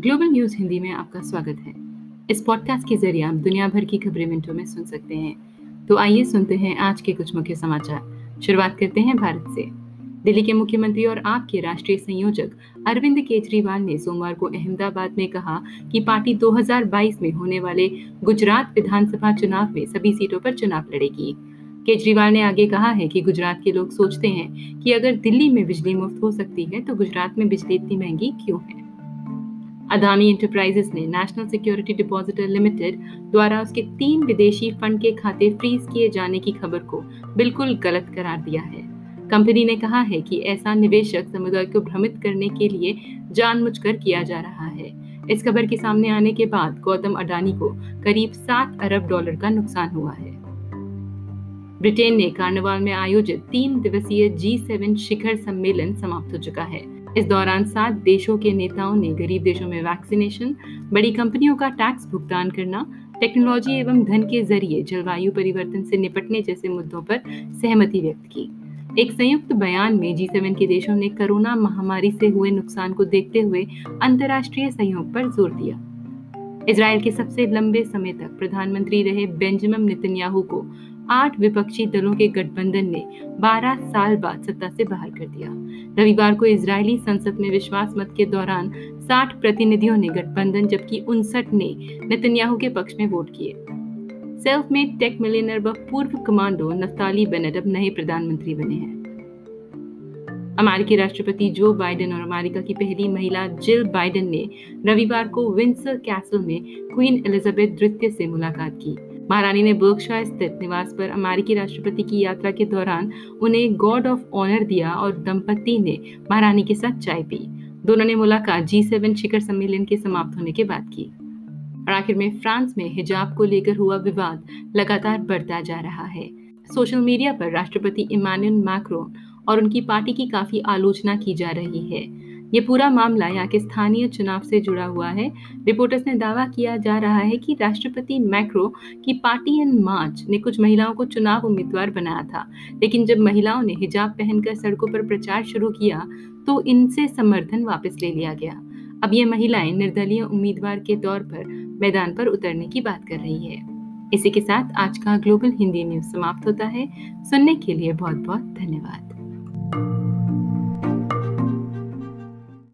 Global news Hindi में आपका स्वागत है। इस पॉडकास्ट के ज़रिए आप दुनिया भर की खबरें मिनटों में सुन सकते हैं। तो आइए सुनते हैं आज के कुछ मुख्य समाचार। शुरुआत करते हैं भारत से। दिल्ली के मुख्यमंत्री और आप के राष्ट्रीय संयोजक अरविंद केजरीवाल ने सोमवार को अहमदाबाद में कहा कि पार्टी 2022 में होने वाले गुजरात विधानसभा चुनाव में सभी सीटों पर चुनाव लड़ेगी। केजरीवाल ने आगे कहा है कि गुजरात के लोग सोचते हैं कि अगर दिल्ली में बिजली मुफ़्त हो सकती है तो गुजरात में बिजली इतनी महँगी क्यों है? अदानी इंटरप्राइजेस ने नेशनल सिक्योरिटी डिपॉजिटर लिमिटेड द्वारा उसके तीन विदेशी फंड के खाते फ्रीज किए जाने की खबर को बिल्कुल गलत करार दिया है। कंपनी ने कहा है कि ऐसा निवेशक समुदाय को भ्रमित करने के लिए जानबूझकर किया जा रहा है। इस खबर के सामने आने के बाद गौतम अडानी को करीब सात अरब डॉलर का नुकसान हुआ है। ब्रिटेन ने कार्निवाल में आयोजित तीन दिवसीय जी सेवन शिखर सम्मेलन समाप्त हो चुका है। इस दौरान सात देशों के नेताओं ने गरीब देशों में वैक्सीनेशन, बड़ी कंपनियों का टैक्स भुगतान करना, टेक्नोलॉजी एवं धन के ज़रिए जलवायु परिवर्तन से निपटने जैसे मुद्दों पर सहमति व्यक्त की। एक संयुक्त बयान में जी सेवन के देशों ने कोरोना महामारी से हुए नुकसान को देखते हुए अंतर्राष्ट्रीय सहयोग पर ज़ोर दिया। इसराइल के सबसे लंबे समय तक प्रधानमंत्री रहे बेंजामिन नितन्याहू को आठ विपक्षी दलों के गठबंधन ने 12 साल बाद सत्ता से बाहर कर दिया। रविवार को इजरायली संसद में विश्वास मत के दौरान 60 प्रतिनिधियों ने गठबंधन, जबकि उनसठ ने नेतन्याहू के पक्ष में वोट किए। सेल्फ मेड टेक मिलियनर व पूर्व कमांडो नफ्ताली बेनेट अब नए प्रधानमंत्री बने हैं। अमेरिकी राष्ट्रपति जो बाइडेन और अमेरिका की पहली महिला जिल बाइडेन ने रविवार को विंसर कैसल में क्वीन एलिजाबेथ द्वितीय से मुलाकात की। महारानी ने बर्कशायर स्थित निवास पर अमेरिकी राष्ट्रपति की यात्रा के दौरान उन्हें गॉड ऑफ़ ऑनर दिया और दंपति ने महारानी के साथ चाय पी। दोनों ने मुलाकात जी सेवन शिखर सम्मेलन के समाप्त होने के बाद की। और आखिर में फ्रांस में हिजाब को लेकर हुआ विवाद लगातार बढ़ता जा रहा है। सोशल मीडिया पर राष्ट्रपति इमानुअल मैक्रोन और उनकी पार्टी की काफ़ी आलोचना की जा रही है। ये पूरा मामला यहाँ के स्थानीय चुनाव से जुड़ा हुआ है। रिपोर्टर्स ने दावा किया जा रहा है कि राष्ट्रपति मैक्रो की पार्टी इन मार्च ने कुछ महिलाओं को चुनाव उम्मीदवार बनाया था। लेकिन जब महिलाओं ने हिजाब पहनकर सड़कों पर प्रचार शुरू किया तो इनसे समर्थन वापस ले लिया गया। अब ये महिलाएँ निर्दलीय उम्मीदवार के तौर पर मैदान पर उतरने की बात कर रही है। इसी के साथ आज का ग्लोबल हिंदी न्यूज़ समाप्त होता है। सुनने के लिए बहुत बहुत धन्यवाद।